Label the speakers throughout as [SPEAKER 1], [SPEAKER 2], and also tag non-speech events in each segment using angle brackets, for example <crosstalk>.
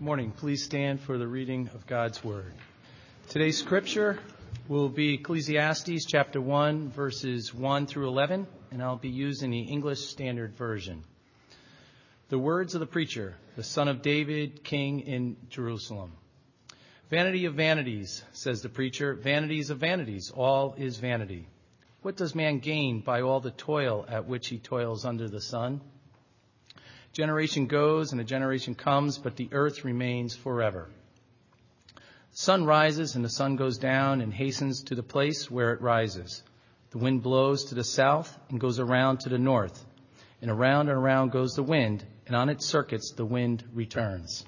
[SPEAKER 1] Good morning. Please stand for the reading of God's Word. Today's scripture will be Ecclesiastes chapter 1, verses 1 through 11, and I'll be using the English Standard Version. The words of the preacher, the son of David, king in Jerusalem. Vanity of vanities, says the preacher, vanities of vanities, all is vanity. What does man gain by all the toil at which he toils under the sun? Generation goes and a generation comes, but the earth remains forever. The sun rises and the sun goes down and hastens to the place where it rises. The wind blows to the south and goes around to the north. And around and around goes the wind, and on its circuits the wind returns.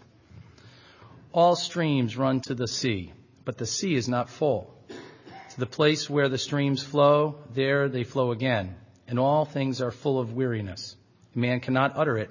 [SPEAKER 1] All streams run to the sea, but the sea is not full. To the place where the streams flow, there they flow again, and all things are full of weariness. Man cannot utter it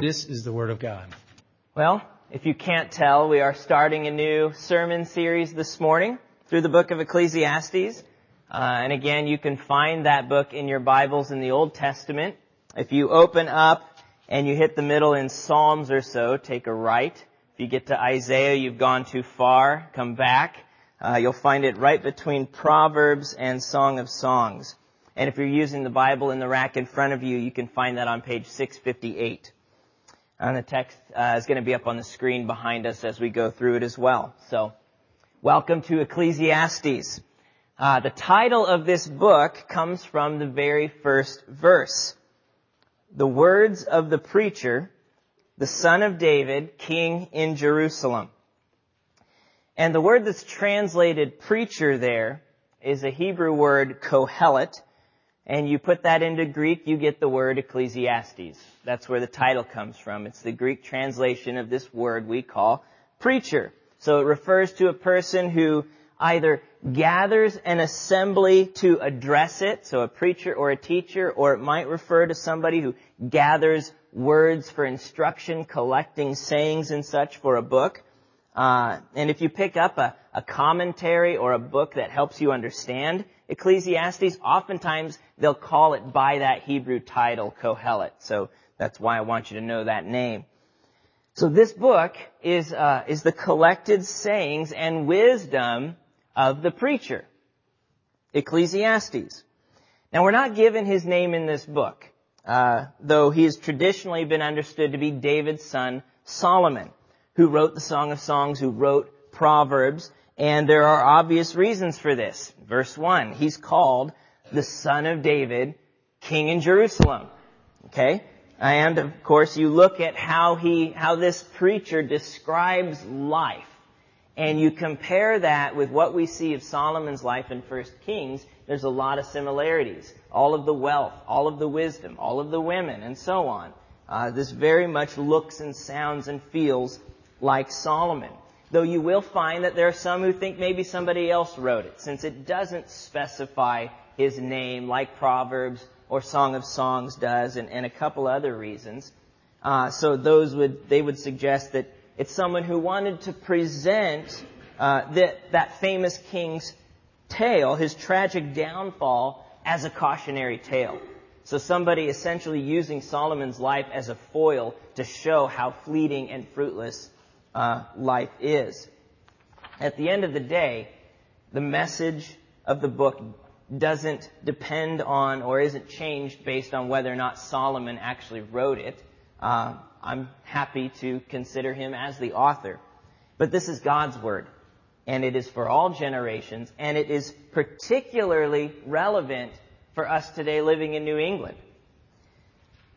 [SPEAKER 1] This is the Word of God.
[SPEAKER 2] Well, if you can't tell, we are starting a new sermon series this morning through the book of Ecclesiastes. Uh, and again, you can find that book in your Bibles in the Old Testament. If you open up and you hit the middle in Psalms or so, take a right. If you get to Isaiah, you've gone too far, come back. Uh, you'll find it right between Proverbs and Song of Songs. And if you're using the Bible in the rack in front of you, you can find that on page 658. And the text uh, is going to be up on the screen behind us as we go through it as well. So, welcome to Ecclesiastes. Uh, the title of this book comes from the very first verse. The words of the preacher, the son of David, king in Jerusalem. And the word that's translated preacher there is a Hebrew word kohelet, and you put that into Greek, you get the word Ecclesiastes. That's where the title comes from. It's the Greek translation of this word we call preacher. So it refers to a person who either gathers an assembly to address it, so a preacher or a teacher, or it might refer to somebody who gathers words for instruction, collecting sayings and such for a book. Uh, and if you pick up a, a commentary or a book that helps you understand Ecclesiastes, oftentimes they'll call it by that Hebrew title, Kohelet. So that's why I want you to know that name. So this book is uh, is the collected sayings and wisdom of the preacher, Ecclesiastes. Now we're not given his name in this book, uh, though he has traditionally been understood to be David's son Solomon who wrote the Song of Songs, who wrote Proverbs, and there are obvious reasons for this. Verse 1, he's called the son of David, king in Jerusalem. Okay? And of course you look at how he, how this preacher describes life, and you compare that with what we see of Solomon's life in 1 Kings, there's a lot of similarities. All of the wealth, all of the wisdom, all of the women, and so on. Uh, this very much looks and sounds and feels like Solomon. Though you will find that there are some who think maybe somebody else wrote it, since it doesn't specify his name like Proverbs or Song of Songs does, and, and a couple other reasons. Uh, so those would they would suggest that it's someone who wanted to present uh, that that famous king's tale, his tragic downfall, as a cautionary tale. So somebody essentially using Solomon's life as a foil to show how fleeting and fruitless uh, life is. At the end of the day, the message of the book doesn't depend on or isn't changed based on whether or not Solomon actually wrote it. Uh, I'm happy to consider him as the author. But this is God's Word, and it is for all generations, and it is particularly relevant for us today living in New England.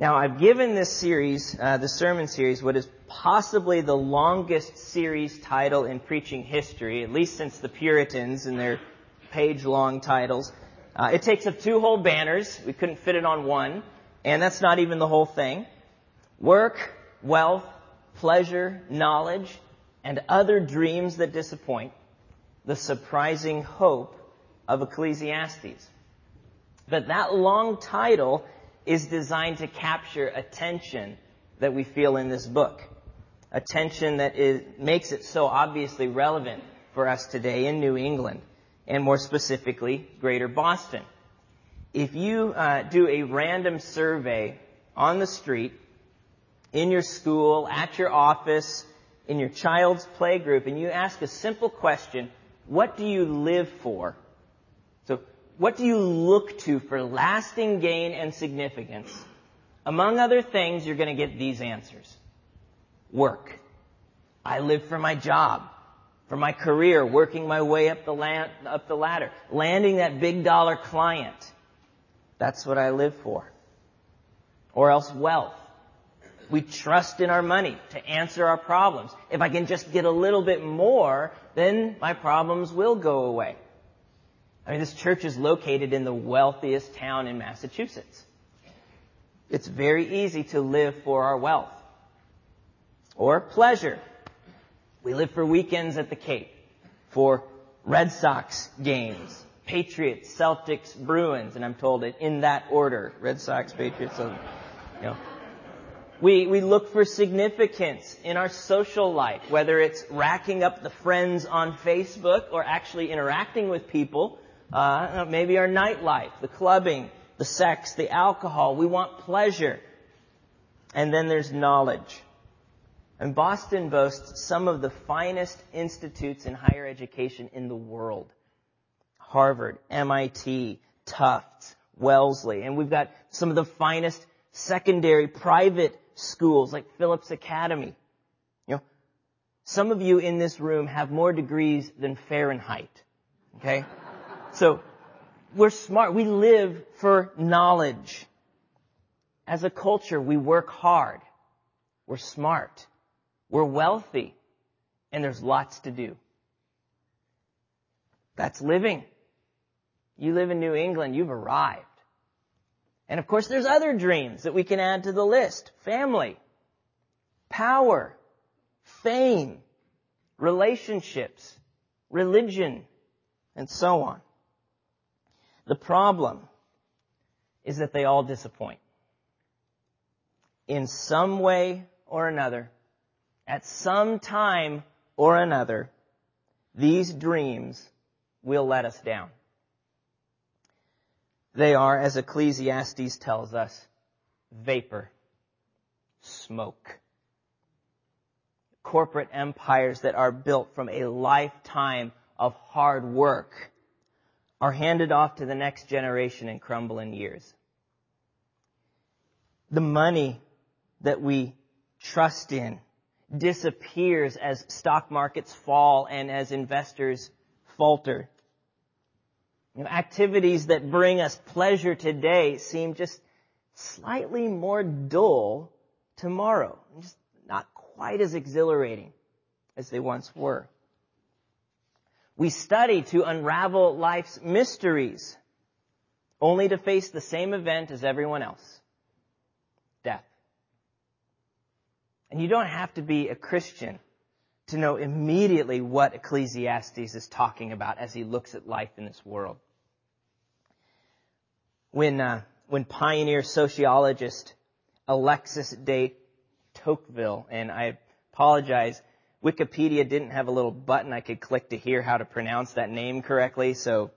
[SPEAKER 2] Now, I've given this series, uh, the sermon series, what is possibly the longest series title in preaching history, at least since the Puritans and their page-long titles. Uh, it takes up two whole banners. We couldn't fit it on one, and that's not even the whole thing. Work, wealth, pleasure, knowledge, and other dreams that disappoint, the surprising hope of Ecclesiastes. But that long title is designed to capture attention that we feel in this book. Attention that is, makes it so obviously relevant for us today in New England, and more specifically, Greater Boston. If you uh, do a random survey on the street, in your school, at your office, in your child's playgroup, and you ask a simple question, what do you live for? What do you look to for lasting gain and significance? Among other things, you're going to get these answers. Work. I live for my job, for my career, working my way up the, land, up the ladder, landing that big dollar client. That's what I live for. Or else wealth. We trust in our money to answer our problems. If I can just get a little bit more, then my problems will go away. I mean, this church is located in the wealthiest town in Massachusetts. It's very easy to live for our wealth. Or pleasure. We live for weekends at the Cape, for Red Sox games, Patriots, Celtics, Bruins, and I'm told it in that order. Red Sox, Patriots, so, you know. We, we look for significance in our social life, whether it's racking up the friends on Facebook or actually interacting with people, uh, maybe our nightlife, the clubbing, the sex, the alcohol. We want pleasure. And then there's knowledge. And Boston boasts some of the finest institutes in higher education in the world. Harvard, MIT, Tufts, Wellesley, and we've got some of the finest secondary private schools like Phillips Academy. You know, some of you in this room have more degrees than Fahrenheit. Okay? So, we're smart. We live for knowledge. As a culture, we work hard. We're smart. We're wealthy. And there's lots to do. That's living. You live in New England, you've arrived. And of course, there's other dreams that we can add to the list. Family, power, fame, relationships, religion, and so on. The problem is that they all disappoint. In some way or another, at some time or another, these dreams will let us down. They are, as Ecclesiastes tells us, vapor, smoke. Corporate empires that are built from a lifetime of hard work are handed off to the next generation and crumble in years. The money that we trust in disappears as stock markets fall and as investors falter. You know, activities that bring us pleasure today seem just slightly more dull tomorrow. Just not quite as exhilarating as they once were. We study to unravel life's mysteries, only to face the same event as everyone else. Death. And you don't have to be a Christian to know immediately what Ecclesiastes is talking about as he looks at life in this world. When, uh, when pioneer sociologist Alexis de Tocqueville, and I apologize, Wikipedia didn't have a little button I could click to hear how to pronounce that name correctly, so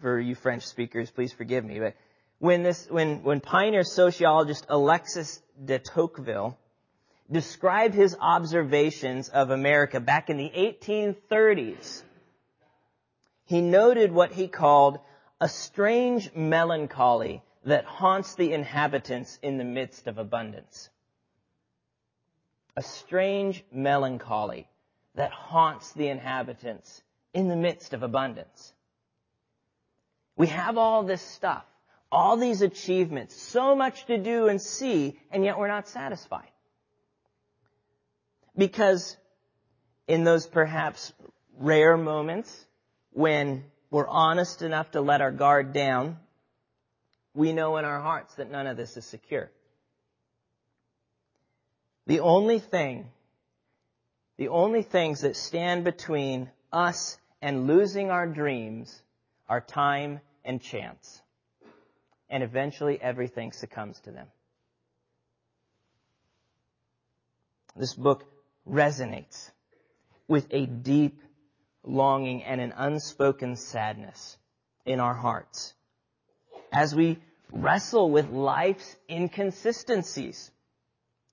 [SPEAKER 2] for you French speakers, please forgive me. But when this, when, when pioneer sociologist Alexis de Tocqueville described his observations of America back in the 1830s. He noted what he called a strange melancholy that haunts the inhabitants in the midst of abundance. A strange melancholy that haunts the inhabitants in the midst of abundance. We have all this stuff, all these achievements, so much to do and see, and yet we're not satisfied. Because in those perhaps rare moments when we're honest enough to let our guard down, we know in our hearts that none of this is secure. The only thing the only things that stand between us and losing our dreams are time and chance. And eventually everything succumbs to them. This book resonates with a deep longing and an unspoken sadness in our hearts as we wrestle with life's inconsistencies,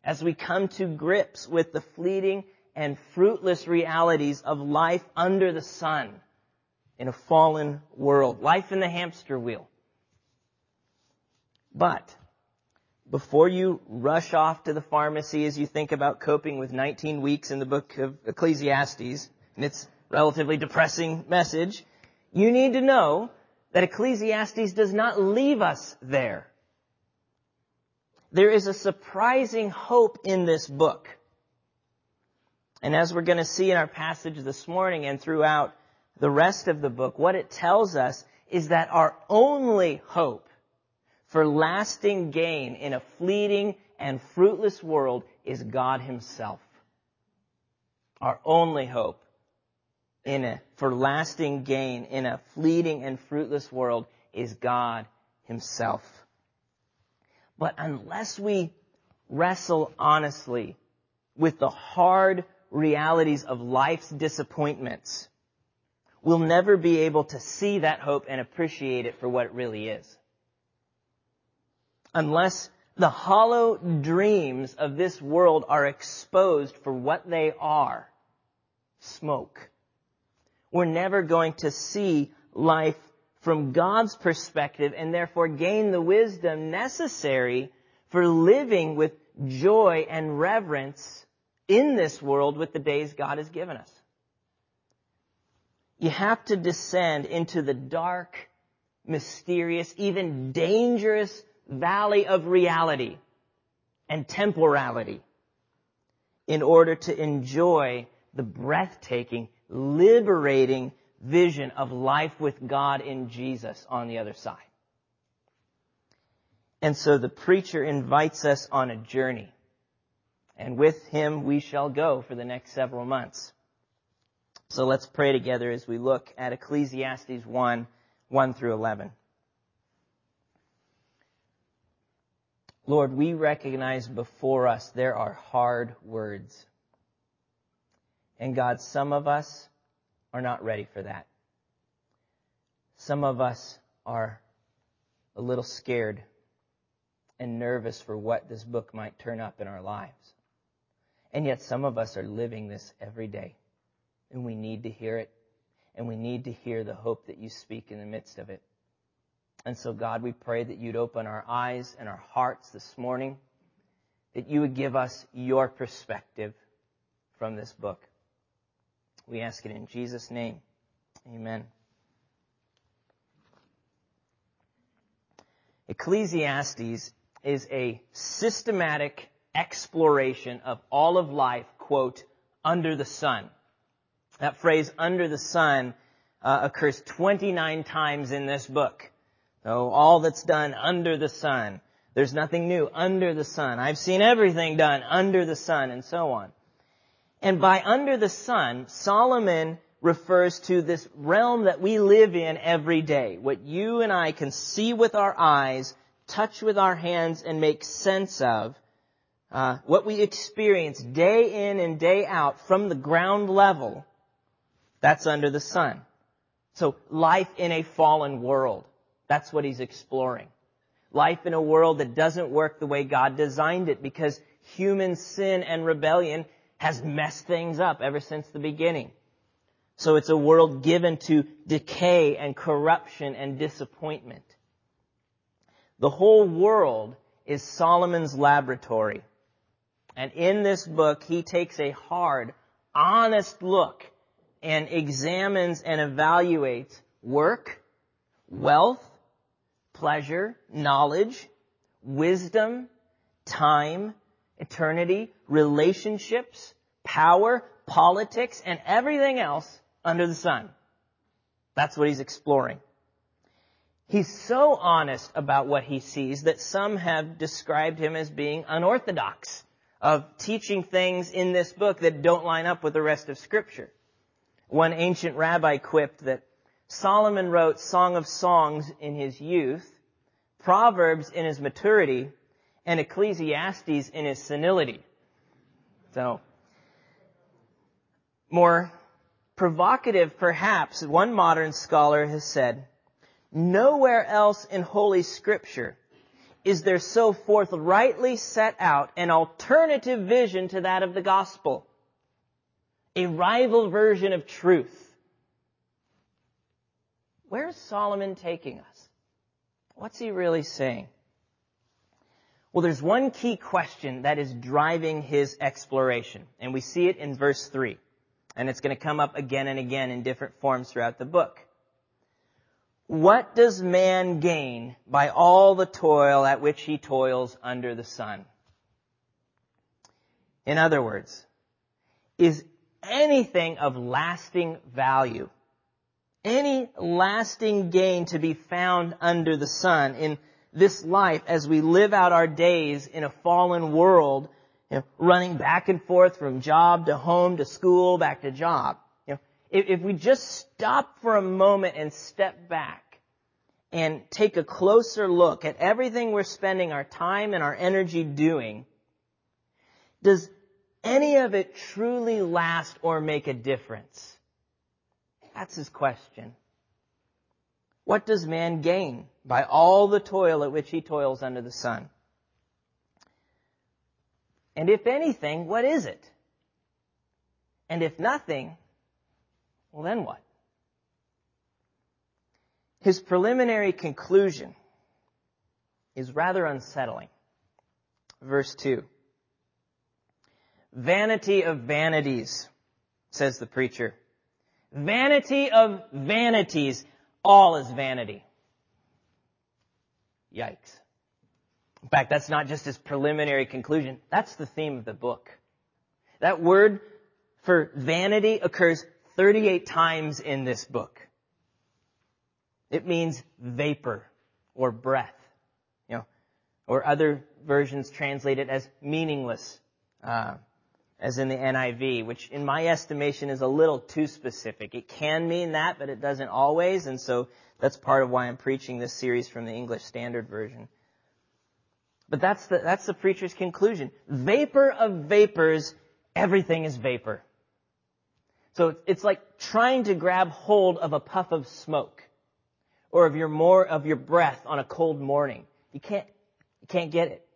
[SPEAKER 2] as we come to grips with the fleeting and fruitless realities of life under the sun in a fallen world, life in the hamster wheel. But before you rush off to the pharmacy as you think about coping with 19 weeks in the book of Ecclesiastes and its relatively depressing message, you need to know that Ecclesiastes does not leave us there. There is a surprising hope in this book. And as we're going to see in our passage this morning and throughout the rest of the book, what it tells us is that our only hope for lasting gain in a fleeting and fruitless world is God Himself. Our only hope in a, for lasting gain in a fleeting and fruitless world is God Himself. But unless we wrestle honestly with the hard realities of life's disappointments, we'll never be able to see that hope and appreciate it for what it really is. Unless the hollow dreams of this world are exposed for what they are, smoke. We're never going to see life from God's perspective and therefore gain the wisdom necessary for living with joy and reverence in this world with the days God has given us. You have to descend into the dark, mysterious, even dangerous valley of reality and temporality in order to enjoy the breathtaking, liberating vision of life with God in Jesus on the other side. And so the preacher invites us on a journey. And with him we shall go for the next several months. So let's pray together as we look at Ecclesiastes 1, 1 through 11. Lord, we recognize before us there are hard words. And God, some of us are not ready for that. Some of us are a little scared and nervous for what this book might turn up in our lives. And yet some of us are living this every day. And we need to hear it. And we need to hear the hope that you speak in the midst of it. And so, God, we pray that you'd open our eyes and our hearts this morning, that you would give us your perspective from this book. We ask it in Jesus' name. Amen. Ecclesiastes is a systematic exploration of all of life, quote, under the sun. That phrase, under the sun, uh, occurs 29 times in this book. So all that's done under the sun. There's nothing new under the sun. I've seen everything done under the sun and so on. And by under the sun, Solomon refers to this realm that we live in every day. What you and I can see with our eyes, touch with our hands, and make sense of. Uh, what we experience day in and day out from the ground level, that's under the sun. So life in a fallen world. That's what he's exploring. Life in a world that doesn't work the way God designed it because human sin and rebellion has messed things up ever since the beginning. So it's a world given to decay and corruption and disappointment. The whole world is Solomon's laboratory. And in this book, he takes a hard, honest look and examines and evaluates work, wealth, pleasure, knowledge, wisdom, time, eternity, relationships, power, politics, and everything else under the sun. That's what he's exploring. He's so honest about what he sees that some have described him as being unorthodox, of teaching things in this book that don't line up with the rest of scripture. One ancient rabbi quipped that Solomon wrote Song of Songs in his youth, Proverbs in his maturity, and Ecclesiastes in his senility. So, more provocative perhaps, one modern scholar has said, nowhere else in Holy Scripture is there so forthrightly set out an alternative vision to that of the gospel. A rival version of truth. Where's Solomon taking us? What's he really saying? Well, there's one key question that is driving his exploration, and we see it in verse 3. And it's going to come up again and again in different forms throughout the book. What does man gain by all the toil at which he toils under the sun? In other words, is anything of lasting value, any lasting gain to be found under the sun in this life as we live out our days in a fallen world you know, running back and forth from job to home to school, back to job. You know, if, if we just stop for a moment and step back and take a closer look at everything we're spending our time and our energy doing, does any of it truly last or make a difference? That's his question. What does man gain by all the toil at which he toils under the sun? And if anything, what is it? And if nothing, well then what? His preliminary conclusion is rather unsettling. Verse 2. Vanity of vanities, says the preacher. Vanity of vanities. All is vanity. Yikes. In fact, that's not just his preliminary conclusion. That's the theme of the book. That word for vanity occurs 38 times in this book. It means vapor or breath, you know, or other versions translate it as meaningless, uh, as in the NIV, which in my estimation is a little too specific. It can mean that, but it doesn't always, and so that's part of why I'm preaching this series from the English Standard Version. But that's the, that's the preacher's conclusion. Vapor of vapors, everything is vapor. So it's like trying to grab hold of a puff of smoke or of your more of your breath on a cold morning. You can't you can't get it.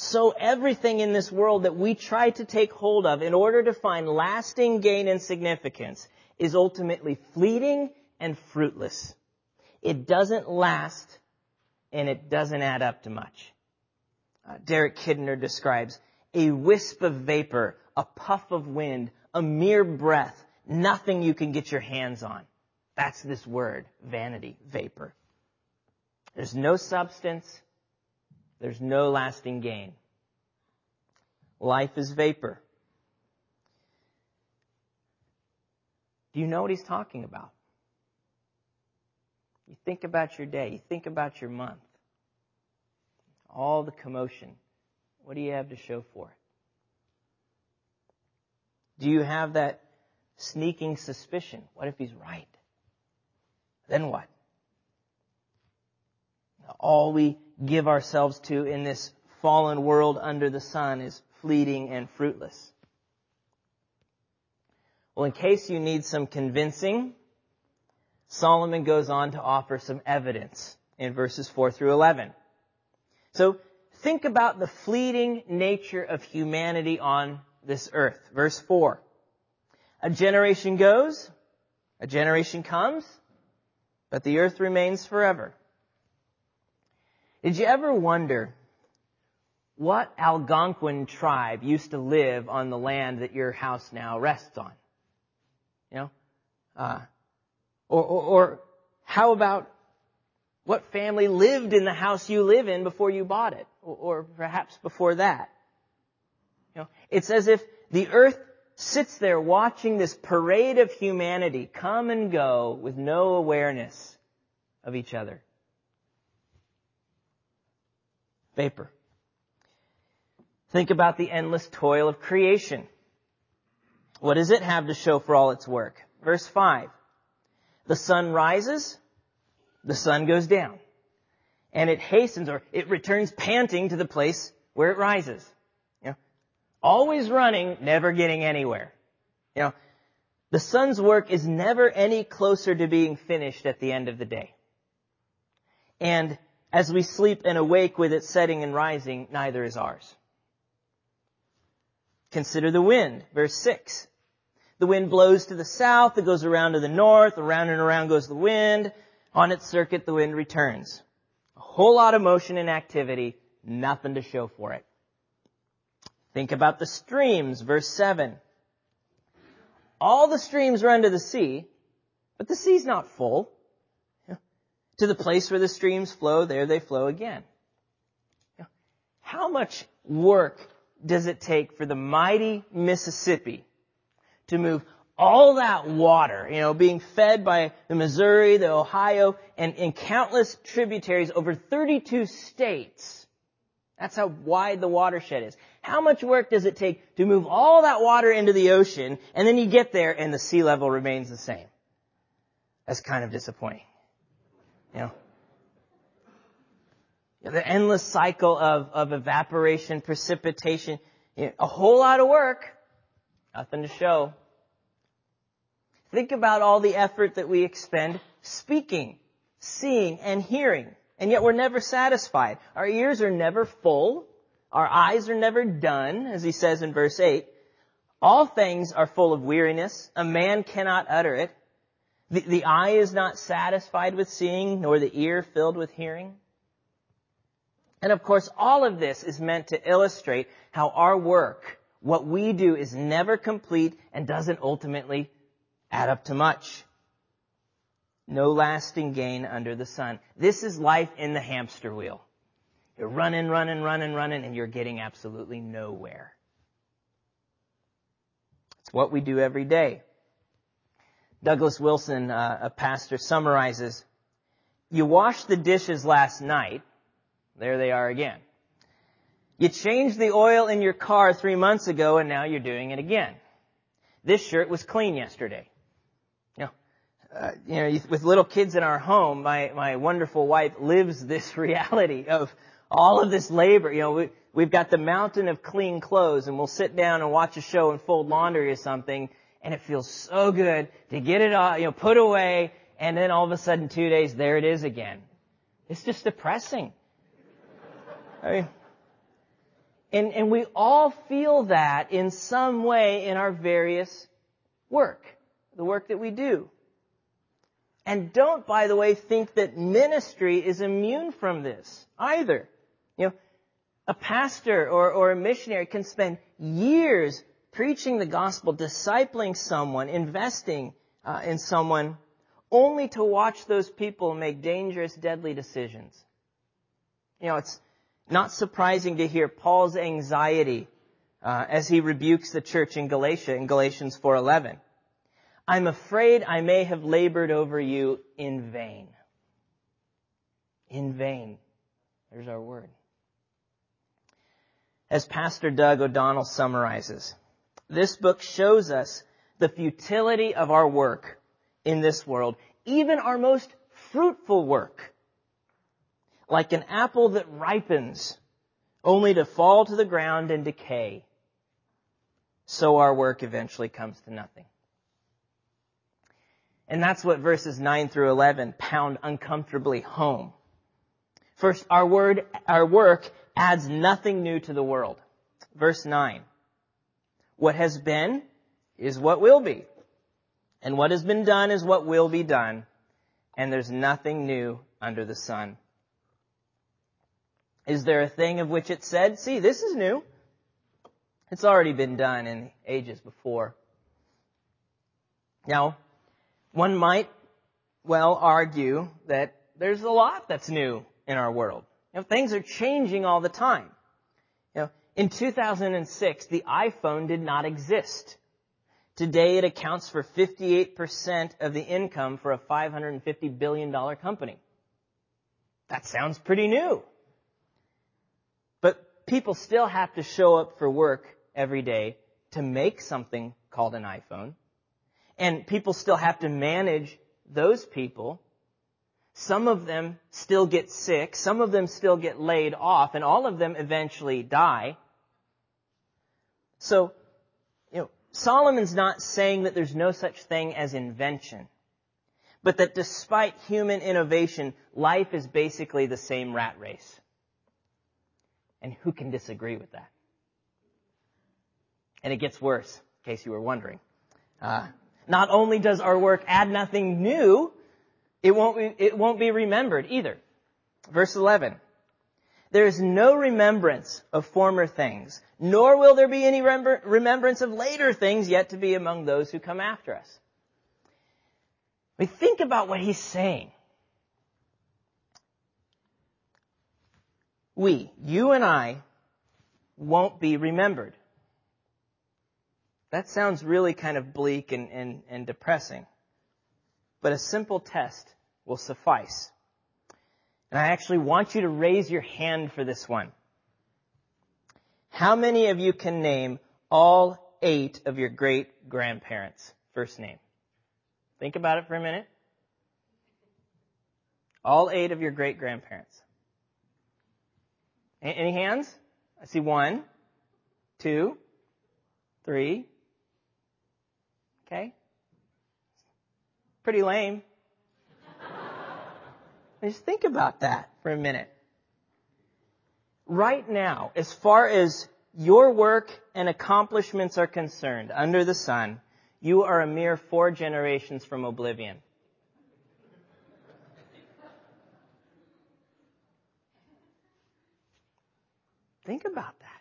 [SPEAKER 2] So everything in this world that we try to take hold of in order to find lasting gain and significance is ultimately fleeting and fruitless. It doesn't last and it doesn't add up to much. Uh, Derek Kidner describes a wisp of vapor, a puff of wind, a mere breath, nothing you can get your hands on. That's this word, vanity, vapor. There's no substance. There's no lasting gain. Life is vapor. Do you know what he's talking about? You think about your day. You think about your month. All the commotion. What do you have to show for it? Do you have that sneaking suspicion? What if he's right? Then what? All we give ourselves to in this fallen world under the sun is fleeting and fruitless. Well, in case you need some convincing, Solomon goes on to offer some evidence in verses 4 through 11. So think about the fleeting nature of humanity on this earth. Verse 4. A generation goes, a generation comes, but the earth remains forever. Did you ever wonder what Algonquin tribe used to live on the land that your house now rests on? You know, uh, or, or, or how about what family lived in the house you live in before you bought it? Or, or perhaps before that? You know, it's as if the earth sits there watching this parade of humanity come and go with no awareness of each other. Vapor. Think about the endless toil of creation. What does it have to show for all its work? Verse 5. The sun rises, the sun goes down. And it hastens or it returns panting to the place where it rises. You know, always running, never getting anywhere. You know, the sun's work is never any closer to being finished at the end of the day. And as we sleep and awake with its setting and rising, neither is ours. Consider the wind, verse 6. The wind blows to the south, it goes around to the north, around and around goes the wind. On its circuit, the wind returns. A whole lot of motion and activity, nothing to show for it. Think about the streams, verse 7. All the streams run to the sea, but the sea's not full. To the place where the streams flow, there they flow again. How much work does it take for the mighty Mississippi to move all that water, you know, being fed by the Missouri, the Ohio, and, countless tributaries over 32 states. That's how wide the watershed is. How much work does it take to move all that water into the ocean, and then you get there and the sea level remains the same? That's kind of disappointing. You know, the endless cycle of, of evaporation, precipitation, you know, a whole lot of work, nothing to show. Think about all the effort that we expend speaking, seeing, and hearing. And yet we're never satisfied. Our ears are never full. Our eyes are never done, as he says in verse 8. All things are full of weariness. A man cannot utter it. The, the eye is not satisfied with seeing, nor the ear filled with hearing. And of course, all of this is meant to illustrate how our work, what we do, is never complete and doesn't ultimately add up to much. No lasting gain under the sun. This is life in the hamster wheel. You're running, running, running, running, and you're getting absolutely nowhere. It's what we do every day. Douglas Wilson, uh, a pastor, summarizes, you washed the dishes last night. There they are again. You changed the oil in your car three months ago and now you're doing it again. This shirt was clean yesterday You uh, you know, with little kids in our home, my, my wonderful wife lives this <laughs> reality of all of this labor. You know, we, we've got the mountain of clean clothes and we'll sit down and watch a show and fold laundry or something and it feels so good to get it all, you know, put away and then all of a sudden two days, there it is again. It's just depressing. I mean, and, and we all feel that in some way in our various work, the work that we do. And don't, by the way, think that ministry is immune from this either. You know, a pastor or, or a missionary can spend years preaching the gospel, discipling someone, investing uh, in someone, only to watch those people make dangerous, deadly decisions. You know, it's not surprising to hear Paul's anxiety uh, as he rebukes the church in Galatia in Galatians 4:11. I'm afraid I may have labored over you in vain. In vain. There's our word. As Pastor Doug O'Donnell summarizes, this book shows us the futility of our work in this world, even our most fruitful work. Like an apple that ripens only to fall to the ground and decay, so our work eventually comes to nothing. And that's what verses 9 through 11 pound uncomfortably home. First, our word, our work adds nothing new to the world. Verse 9. What has been is what will be. And what has been done is what will be done. And there's nothing new under the sun. Is there a thing of which it said, see, this is new? It's already been done in ages before. Now, one might well argue that there's a lot that's new in our world. You know, things are changing all the time. In 2006, the iPhone did not exist. Today it accounts for 58% of the income for a $550 billion company. That sounds pretty new. But people still have to show up for work every day to make something called an iPhone. And people still have to manage those people. Some of them still get sick. Some of them still get laid off and all of them eventually die. So, you know, Solomon's not saying that there's no such thing as invention, but that despite human innovation, life is basically the same rat race. And who can disagree with that? And it gets worse, in case you were wondering. Uh, not only does our work add nothing new, it won't it won't be remembered either. Verse 11. There is no remembrance of former things, nor will there be any remembrance of later things yet to be among those who come after us. We think about what he's saying. We, you and I, won't be remembered. That sounds really kind of bleak and, and, and depressing. But a simple test will suffice. And I actually want you to raise your hand for this one. How many of you can name all eight of your great grandparents' first name? Think about it for a minute. All eight of your great grandparents. Any hands? I see one, two, three, Okay? Pretty lame. Just think about that for a minute. Right now, as far as your work and accomplishments are concerned under the sun, you are a mere four generations from oblivion. Think about that.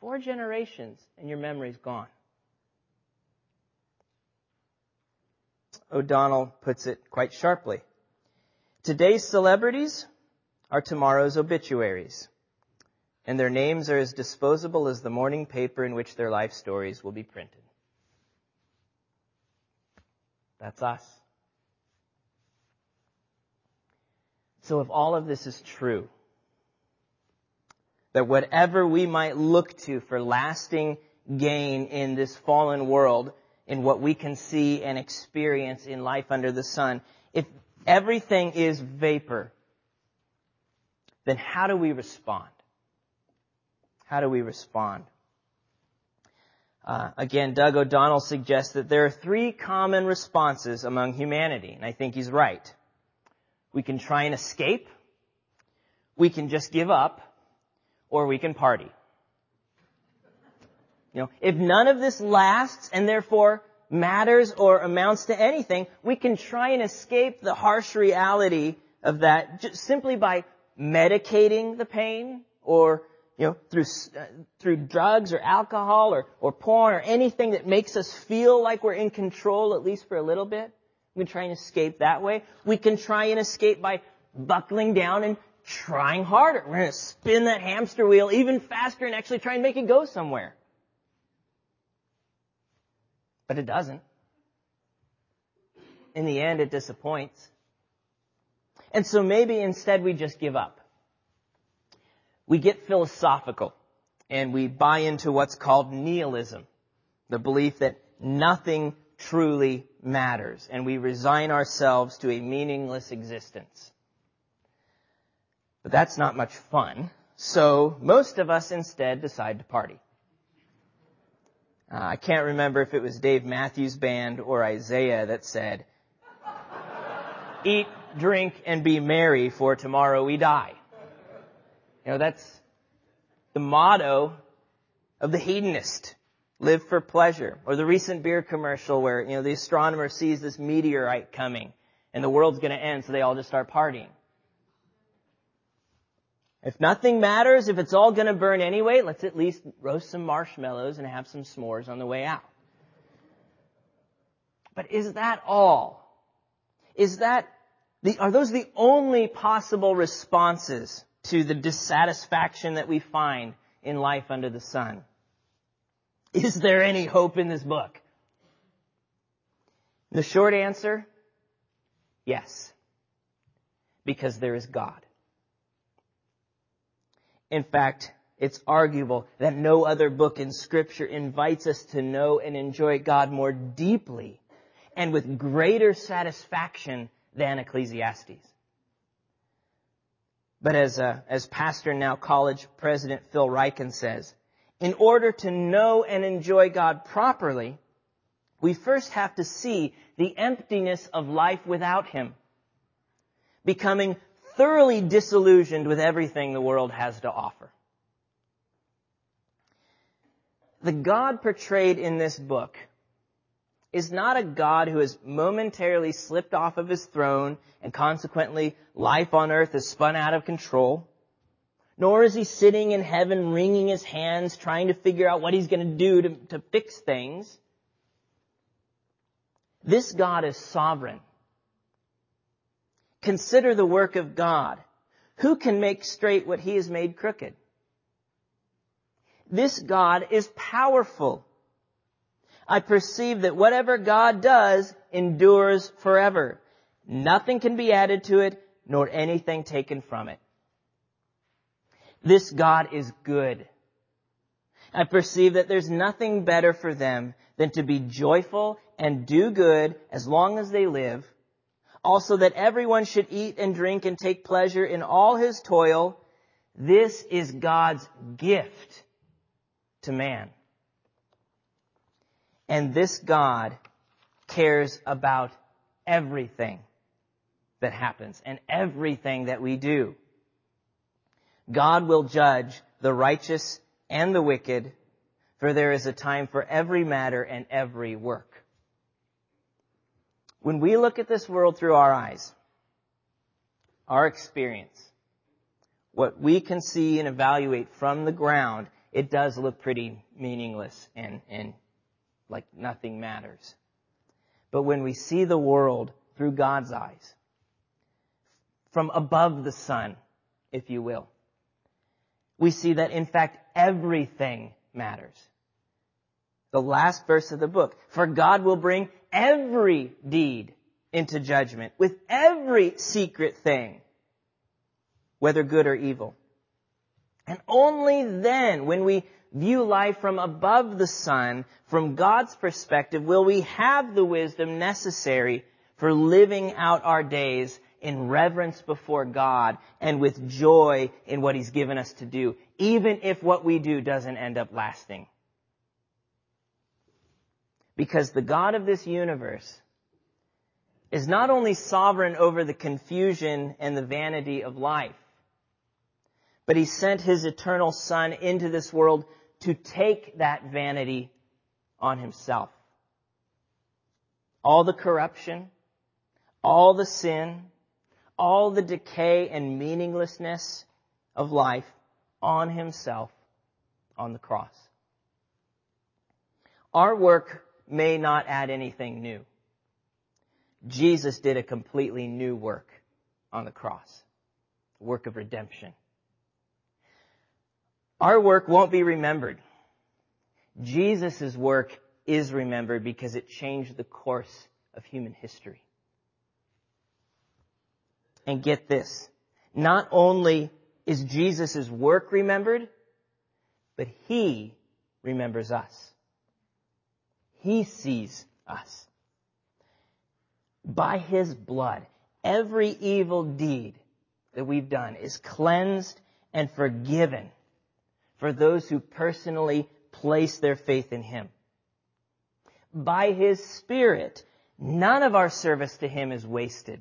[SPEAKER 2] Four generations and your memory's gone. O'Donnell puts it quite sharply. Today's celebrities are tomorrow's obituaries, and their names are as disposable as the morning paper in which their life stories will be printed. That's us. So if all of this is true, that whatever we might look to for lasting gain in this fallen world in what we can see and experience in life under the sun, if everything is vapor, then how do we respond? How do we respond? Uh, again, Doug O'Donnell suggests that there are three common responses among humanity, and I think he's right. We can try and escape, we can just give up, or we can party. You know, if none of this lasts and therefore matters or amounts to anything, we can try and escape the harsh reality of that just simply by medicating the pain or you know, through, uh, through drugs or alcohol or, or porn or anything that makes us feel like we're in control, at least for a little bit. We can try and escape that way. We can try and escape by buckling down and trying harder. We're going to spin that hamster wheel even faster and actually try and make it go somewhere. But it doesn't. In the end, it disappoints. And so maybe instead we just give up. We get philosophical and we buy into what's called nihilism, the belief that nothing truly matters, and we resign ourselves to a meaningless existence. But that's not much fun, so most of us instead decide to party. Uh, I can't remember if it was Dave Matthews Band or Isaiah that said, eat, drink, and be merry for tomorrow we die. You know, that's the motto of the hedonist. Live for pleasure. Or the recent beer commercial where, you know, the astronomer sees this meteorite coming and the world's gonna end so they all just start partying. If nothing matters, if it's all going to burn anyway, let's at least roast some marshmallows and have some s'mores on the way out. But is that all? Is that the, are those the only possible responses to the dissatisfaction that we find in life under the sun? Is there any hope in this book? The short answer, yes. Because there is God. In fact, it's arguable that no other book in scripture invites us to know and enjoy God more deeply and with greater satisfaction than Ecclesiastes. But as, uh, as pastor now college president Phil Ryken says, in order to know and enjoy God properly, we first have to see the emptiness of life without Him, becoming thoroughly disillusioned with everything the world has to offer. The God portrayed in this book is not a God who has momentarily slipped off of his throne and consequently life on earth has spun out of control. Nor is he sitting in heaven wringing his hands trying to figure out what he's going to do to, to fix things. This God is sovereign. Consider the work of God. Who can make straight what he has made crooked? This God is powerful. I perceive that whatever God does endures forever. Nothing can be added to it, nor anything taken from it. This God is good. I perceive that there's nothing better for them than to be joyful and do good as long as they live. Also that everyone should eat and drink and take pleasure in all his toil. This is God's gift to man. And this God cares about everything that happens and everything that we do. God will judge the righteous and the wicked, for there is a time for every matter and every work. When we look at this world through our eyes, our experience, what we can see and evaluate from the ground, it does look pretty meaningless and, and like nothing matters. But when we see the world through God's eyes, from above the sun, if you will, we see that in fact everything matters. The last verse of the book. For God will bring every deed into judgment with every secret thing, whether good or evil. And only then, when we view life from above the sun, from God's perspective, will we have the wisdom necessary for living out our days in reverence before God and with joy in what He's given us to do, even if what we do doesn't end up lasting. Because the God of this universe is not only sovereign over the confusion and the vanity of life, but He sent His eternal Son into this world to take that vanity on himself. All the corruption, all the sin, all the decay and meaninglessness of life on himself on the cross. Our work may not add anything new. Jesus did a completely new work on the cross, work of redemption. Our work won't be remembered. Jesus' work is remembered because it changed the course of human history. And get this. Not only is Jesus' work remembered, but He remembers us. He sees us. By His blood, every evil deed that we've done is cleansed and forgiven for those who personally place their faith in Him. By His Spirit, none of our service to Him is wasted.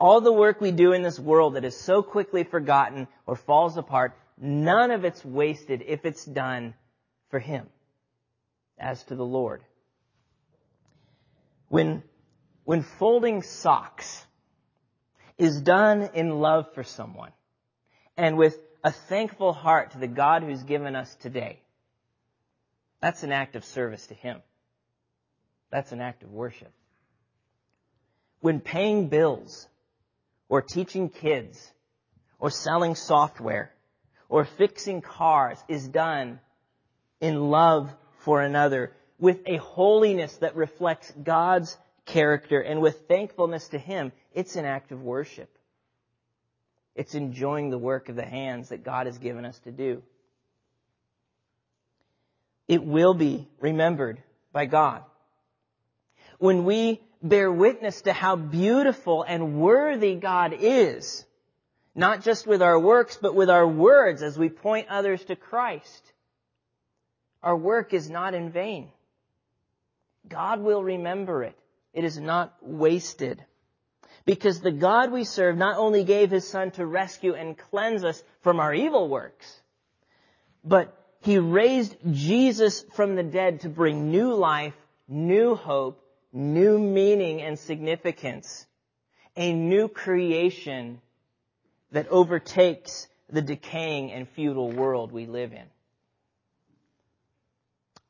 [SPEAKER 2] All the work we do in this world that is so quickly forgotten or falls apart, none of it's wasted if it's done for Him, as to the Lord. When, when folding socks is done in love for someone, and with a thankful heart to the God who's given us today. That's an act of service to Him. That's an act of worship. When paying bills, or teaching kids, or selling software, or fixing cars is done in love for another, with a holiness that reflects God's character and with thankfulness to Him, it's an act of worship. It's enjoying the work of the hands that God has given us to do. It will be remembered by God. When we bear witness to how beautiful and worthy God is, not just with our works, but with our words as we point others to Christ, our work is not in vain. God will remember it. It is not wasted. Because the God we serve not only gave his son to rescue and cleanse us from our evil works, but he raised Jesus from the dead to bring new life, new hope, new meaning and significance, a new creation that overtakes the decaying and futile world we live in.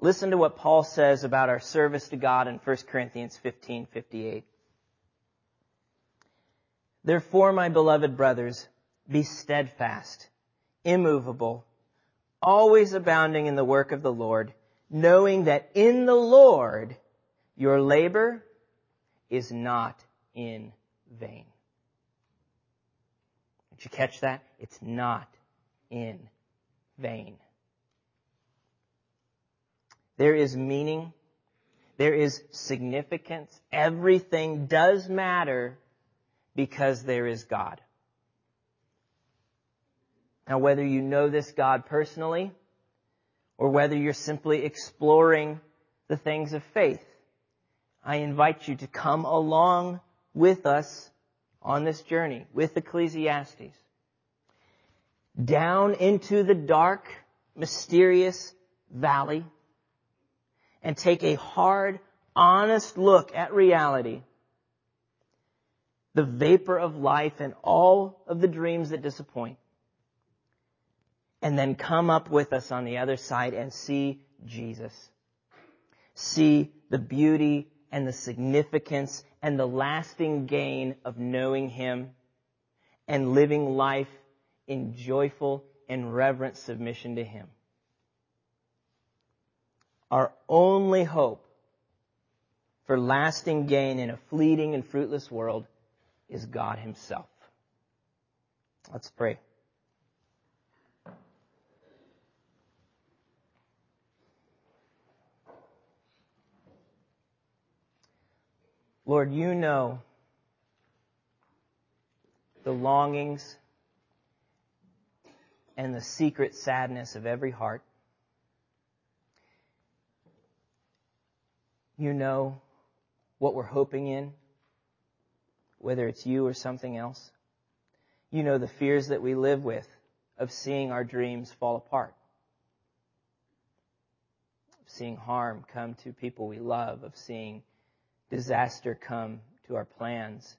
[SPEAKER 2] Listen to what Paul says about our service to God in 1 Corinthians 15:58. Therefore, my beloved brothers, be steadfast, immovable, always abounding in the work of the Lord, knowing that in the Lord your labor is not in vain. Did you catch that? It's not in vain. There is meaning. There is significance. Everything does matter because there is God. Now, whether you know this God personally or whether you're simply exploring the things of faith, I invite you to come along with us on this journey with Ecclesiastes. Down into the dark, mysterious valley and take a hard, honest look at reality the vapor of life and all of the dreams that disappoint. And then come up with us on the other side and see Jesus. See the beauty and the significance and the lasting gain of knowing Him and living life in joyful and reverent submission to Him. Our only hope for lasting gain in a fleeting and fruitless world is God Himself. Let's pray. Lord, you know the longings and the secret sadness of every heart. You know what we're hoping in whether it's you or something else. You know the fears that we live with of seeing our dreams fall apart, of seeing harm come to people we love, of seeing disaster come to our plans.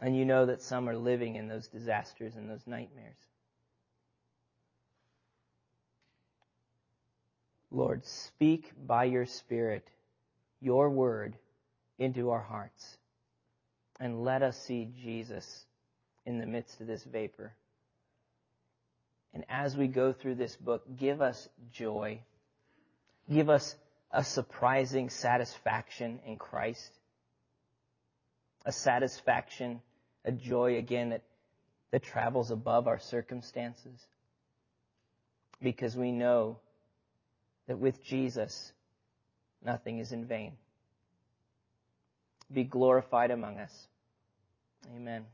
[SPEAKER 2] And you know that some are living in those disasters and those nightmares. Lord, speak by your Spirit your word into our hearts and let us see Jesus in the midst of this vapor. And as we go through this book, give us joy. Give us a surprising satisfaction in Christ. A satisfaction, a joy again that, that travels above our circumstances. Because we know that with Jesus, nothing is in vain. Be glorified among us. Amen.